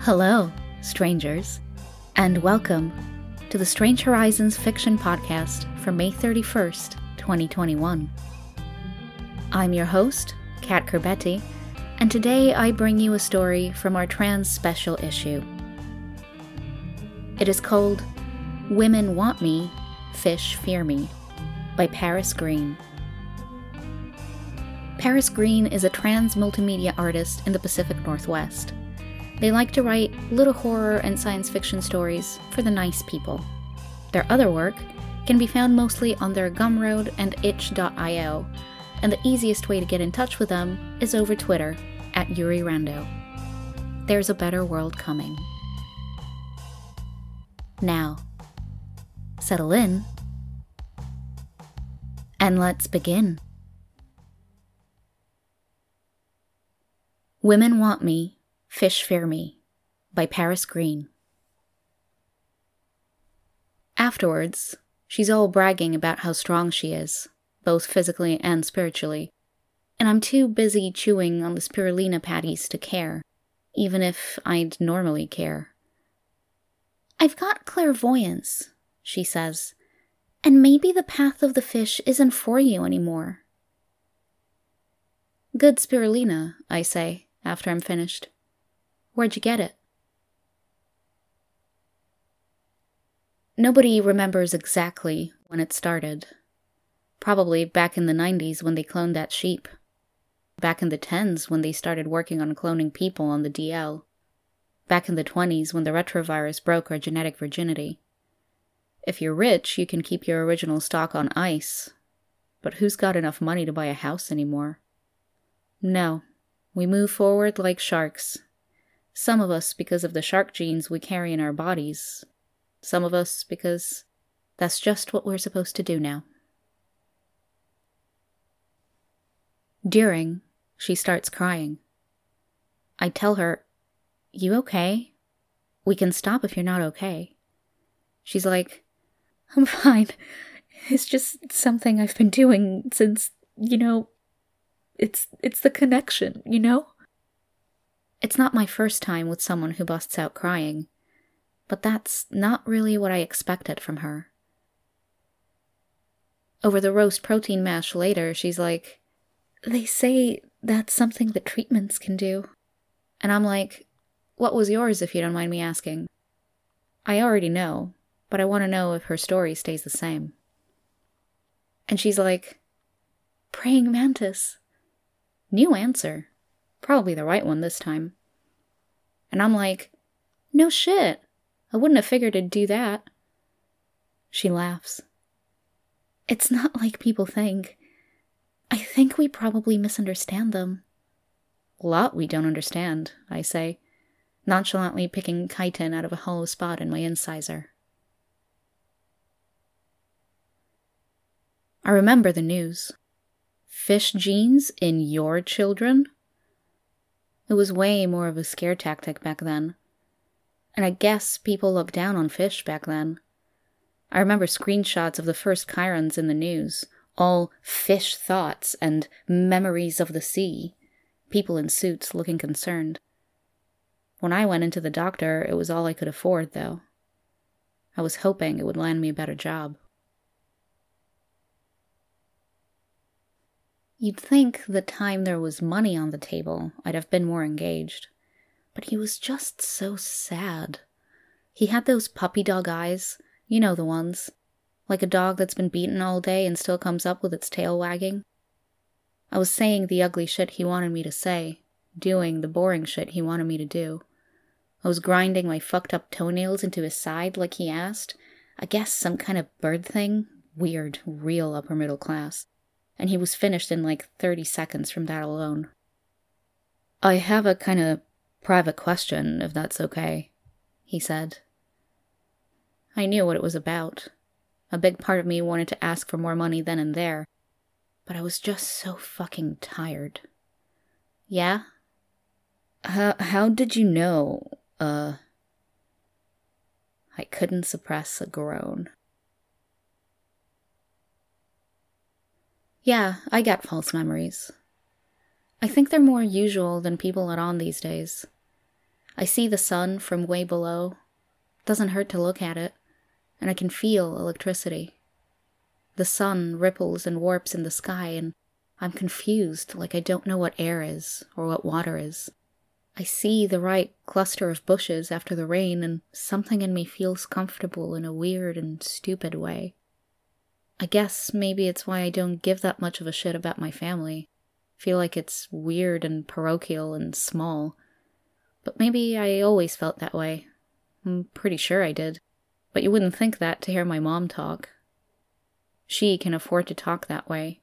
Hello, strangers, and welcome to the Strange Horizons Fiction Podcast for May 31st, 2021. I'm your host, Kat Kourbeti, and today I bring you a story from our trans special issue. It is called Women Want Me, Fish Fear Me by Paris Green. Paris Green is a trans multimedia artist in the Pacific Northwest. They like to write little horror and science fiction stories for the nice people. Their other work can be found mostly on their Gumroad and itch.io, and the easiest way to get in touch with them is over Twitter at Yuri Rando. There's a better world coming. Now, settle in, and let's begin. Women Want Me, Fish Fear Me by Paris Green. Afterwards, she's all bragging about how strong she is, both physically and spiritually, and I'm too busy chewing on the spirulina patties to care, even if I'd normally care. I've got clairvoyance, she says, and maybe the path of the fish isn't for you anymore. Good spirulina, I say, after I'm finished. Where'd you get it? Nobody remembers exactly when it started. Probably back in the 90s when they cloned that sheep. Back in the 10s when they started working on cloning people on the DL. Back in the 20s when the retrovirus broke our genetic virginity. If you're rich, you can keep your original stock on ice. But who's got enough money to buy a house anymore? No, we move forward like sharks. Some of us because of the shark genes we carry in our bodies, some of us because that's just what we're supposed to do now. During, she starts crying. I tell her, You okay? We can stop if you're not okay. She's like, I'm fine. It's just something I've been doing since, you know, it's it's the connection, you know? It's not my first time with someone who busts out crying, but that's not really what I expected from her. Over the roast protein mash later, she's like, They say that's something that treatments can do. And I'm like, What was yours, if you don't mind me asking? I already know, but I want to know if her story stays the same. And she's like, Praying mantis. New answer. Probably the right one this time. And I'm like, No shit. I wouldn't have figured it'd do that. She laughs. It's not like people think. I think we probably misunderstand them. Lot we don't understand, I say, nonchalantly picking chitin out of a hollow spot in my incisor. I remember the news. Fish genes in your children? It was way more of a scare tactic back then. And I guess people looked down on fish back then. I remember screenshots of the first chyrons in the news, all fish thoughts and memories of the sea, people in suits looking concerned. When I went into the doctor, it was all I could afford, though. I was hoping it would land me a better job. You'd think the time there was money on the table, I'd have been more engaged. But he was just so sad. He had those puppy dog eyes, you know the ones. Like a dog that's been beaten all day and still comes up with its tail wagging. I was saying the ugly shit he wanted me to say, doing the boring shit he wanted me to do. I was grinding my fucked up toenails into his side like he asked. I guess some kind of bird thing. Weird, real upper middle class and he was finished in like 30 seconds from that alone. I have a kind of private question, if that's okay, he said. I knew what it was about. A big part of me wanted to ask for more money then and there, but I was just so fucking tired. Yeah? How, how did you know, uh. I couldn't suppress a groan. Yeah, I get false memories. I think they're more usual than people let on these days. I see the sun from way below. Doesn't hurt to look at it, and I can feel electricity. The sun ripples and warps in the sky, and I'm confused, like I don't know what air is or what water is. I see the right cluster of bushes after the rain, and something in me feels comfortable in a weird and stupid way. I guess maybe it's why I don't give that much of a shit about my family. feel like it's weird and parochial and small. But maybe I always felt that way. I'm pretty sure I did. But you wouldn't think that to hear my mom talk. She can afford to talk that way.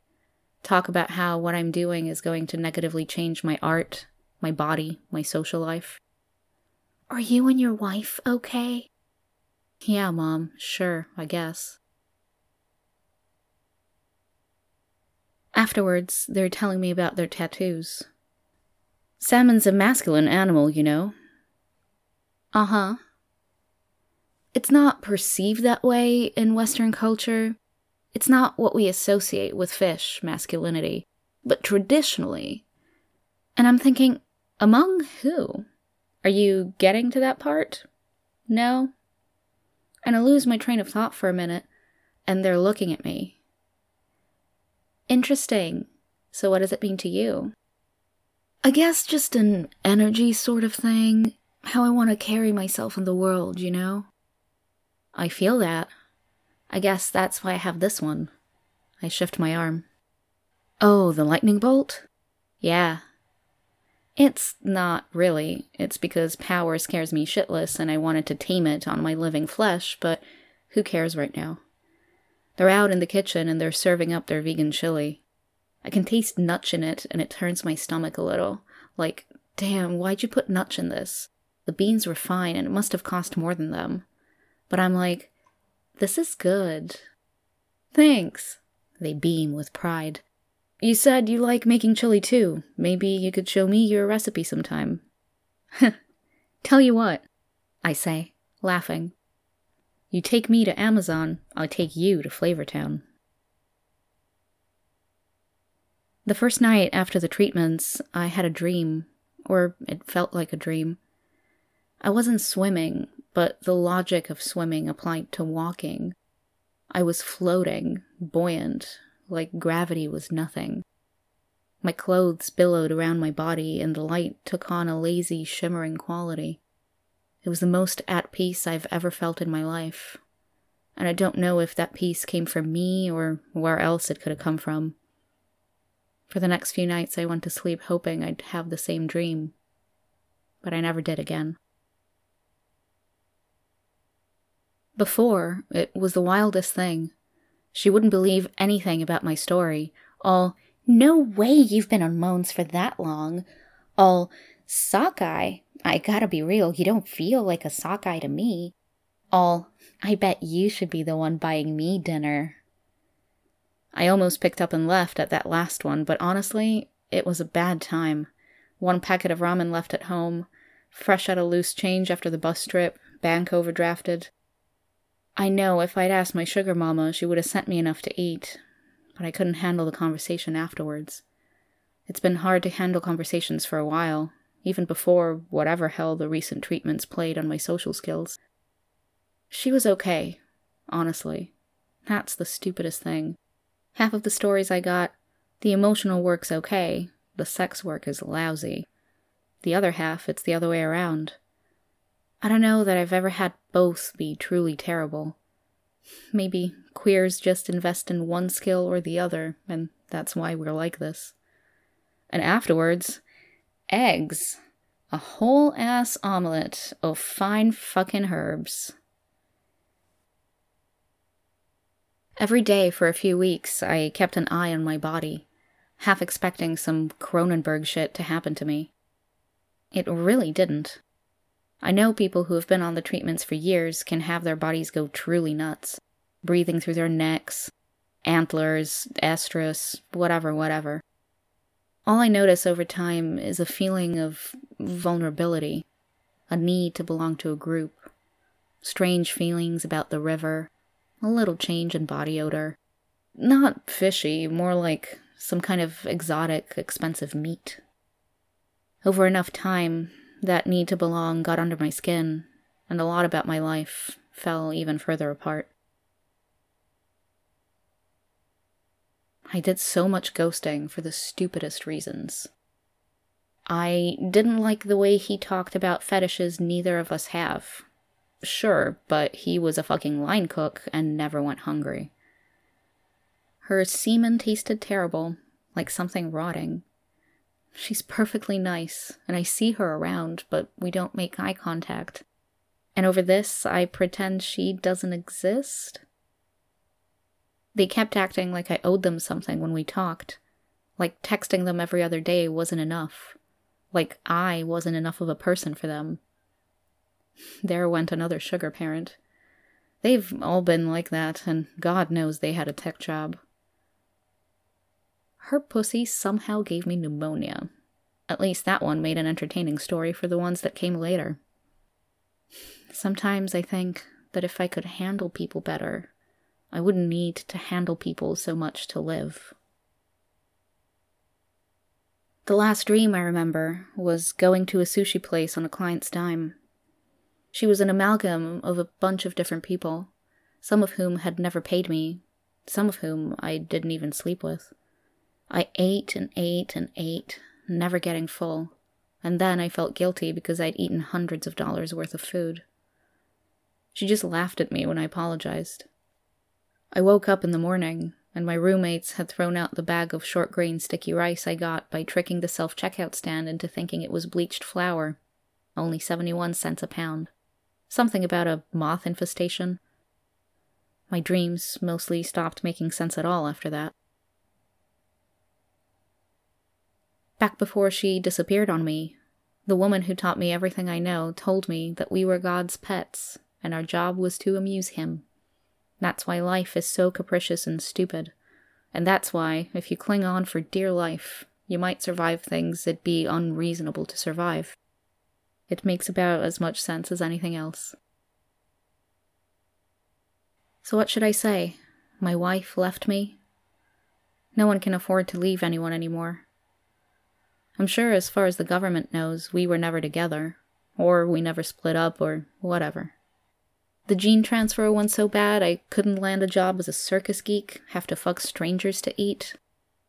Talk about how what I'm doing is going to negatively change my art, my body, my social life. Are you and your wife okay? Yeah, Mom, sure, I guess. Afterwards, they're telling me about their tattoos. Salmon's a masculine animal, you know. Uh huh. It's not perceived that way in Western culture. It's not what we associate with fish masculinity, but traditionally. And I'm thinking, among who? Are you getting to that part? No? And I lose my train of thought for a minute, and they're looking at me. Interesting. So, what does it mean to you? I guess just an energy sort of thing. How I want to carry myself in the world, you know? I feel that. I guess that's why I have this one. I shift my arm. Oh, the lightning bolt? Yeah. It's not really. It's because power scares me shitless and I wanted to tame it on my living flesh, but who cares right now? They're out in the kitchen and they're serving up their vegan chili. I can taste nutch in it and it turns my stomach a little. Like, damn, why'd you put nutch in this? The beans were fine and it must have cost more than them. But I'm like, this is good. Thanks. They beam with pride. You said you like making chili too. Maybe you could show me your recipe sometime. Tell you what, I say, laughing. You take me to Amazon, I'll take you to Flavortown. The first night after the treatments, I had a dream, or it felt like a dream. I wasn't swimming, but the logic of swimming applied to walking. I was floating, buoyant, like gravity was nothing. My clothes billowed around my body, and the light took on a lazy, shimmering quality. It was the most at peace I've ever felt in my life. And I don't know if that peace came from me or where else it could have come from. For the next few nights, I went to sleep hoping I'd have the same dream. But I never did again. Before, it was the wildest thing. She wouldn't believe anything about my story. All, no way you've been on Moans for that long. All, sockeye, I gotta be real, you don't feel like a sockeye to me. All, I bet you should be the one buying me dinner. I almost picked up and left at that last one, but honestly, it was a bad time. One packet of ramen left at home, fresh out of loose change after the bus trip, bank overdrafted. I know if I'd asked my sugar mama, she would have sent me enough to eat, but I couldn't handle the conversation afterwards. It's been hard to handle conversations for a while, even before whatever hell the recent treatments played on my social skills. She was okay, honestly. That's the stupidest thing. Half of the stories I got, the emotional work's okay, the sex work is lousy. The other half, it's the other way around. I don't know that I've ever had both be truly terrible. Maybe queers just invest in one skill or the other, and that's why we're like this. And afterwards, eggs. A whole ass omelette of fine fucking herbs. Every day for a few weeks, I kept an eye on my body, half expecting some Cronenberg shit to happen to me. It really didn't. I know people who have been on the treatments for years can have their bodies go truly nuts, breathing through their necks, antlers, estrus, whatever, whatever. All I notice over time is a feeling of vulnerability, a need to belong to a group, strange feelings about the river, a little change in body odor. Not fishy, more like some kind of exotic, expensive meat. Over enough time, that need to belong got under my skin, and a lot about my life fell even further apart. I did so much ghosting for the stupidest reasons. I didn't like the way he talked about fetishes neither of us have. Sure, but he was a fucking line cook and never went hungry. Her semen tasted terrible, like something rotting. She's perfectly nice, and I see her around, but we don't make eye contact. And over this, I pretend she doesn't exist? They kept acting like I owed them something when we talked. Like texting them every other day wasn't enough. Like I wasn't enough of a person for them. There went another sugar parent. They've all been like that, and God knows they had a tech job. Her pussy somehow gave me pneumonia. At least that one made an entertaining story for the ones that came later. Sometimes I think that if I could handle people better, I wouldn't need to handle people so much to live. The last dream I remember was going to a sushi place on a client's dime. She was an amalgam of a bunch of different people, some of whom had never paid me, some of whom I didn't even sleep with. I ate and ate and ate, never getting full, and then I felt guilty because I'd eaten hundreds of dollars worth of food. She just laughed at me when I apologized. I woke up in the morning, and my roommates had thrown out the bag of short grain sticky rice I got by tricking the self checkout stand into thinking it was bleached flour. Only 71 cents a pound. Something about a moth infestation. My dreams mostly stopped making sense at all after that. Back before she disappeared on me, the woman who taught me everything I know told me that we were God's pets and our job was to amuse Him. That's why life is so capricious and stupid. And that's why, if you cling on for dear life, you might survive things that'd be unreasonable to survive. It makes about as much sense as anything else. So, what should I say? My wife left me? No one can afford to leave anyone anymore. I'm sure, as far as the government knows, we were never together, or we never split up, or whatever. The gene transfer went so bad I couldn't land a job as a circus geek, have to fuck strangers to eat.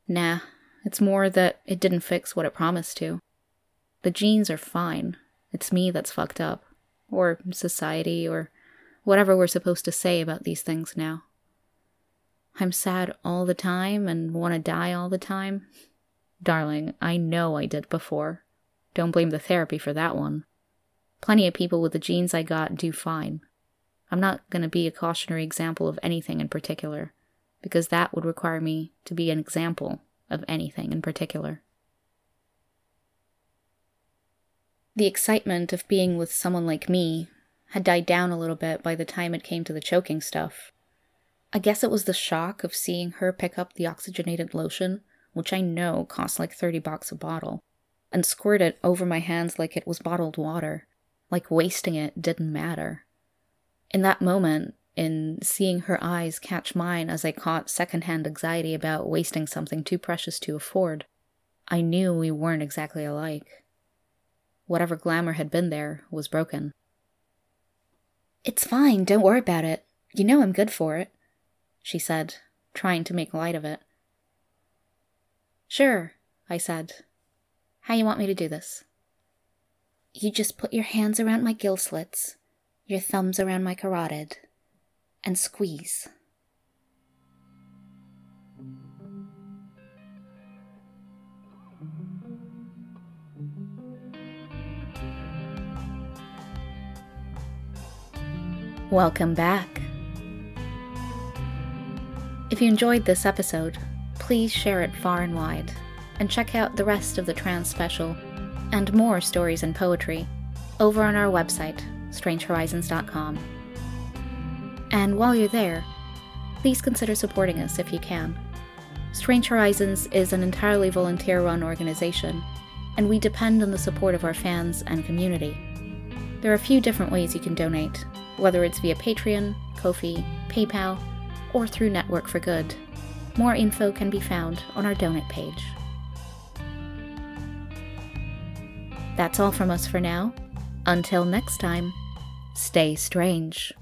Nah, it's more that it didn't fix what it promised to. The genes are fine. It's me that's fucked up. Or society, or whatever we're supposed to say about these things now. I'm sad all the time and want to die all the time. Darling, I know I did before. Don't blame the therapy for that one. Plenty of people with the genes I got do fine. I'm not going to be a cautionary example of anything in particular, because that would require me to be an example of anything in particular. The excitement of being with someone like me had died down a little bit by the time it came to the choking stuff. I guess it was the shock of seeing her pick up the oxygenated lotion, which I know cost like 30 bucks a bottle, and squirt it over my hands like it was bottled water, like wasting it didn't matter. In that moment, in seeing her eyes catch mine as I caught secondhand anxiety about wasting something too precious to afford, I knew we weren't exactly alike. Whatever glamour had been there was broken. It's fine, don't worry about it. You know I'm good for it, she said, trying to make light of it. Sure, I said. How you want me to do this? You just put your hands around my gill slits your thumbs around my carotid, and squeeze. Welcome back. If you enjoyed this episode, please share it far and wide, and check out the rest of the trans special and more stories and poetry over on our website, strangehorizons.com. And while you're there, please consider supporting us if you can. Strange Horizons is an entirely volunteer run organization, and we depend on the support of our fans and community. There are a few different ways you can donate, whether it's via Patreon, Ko-fi, PayPal, or through Network for Good. More info can be found on our donate page. That's all from us for now. Until next time, stay strange.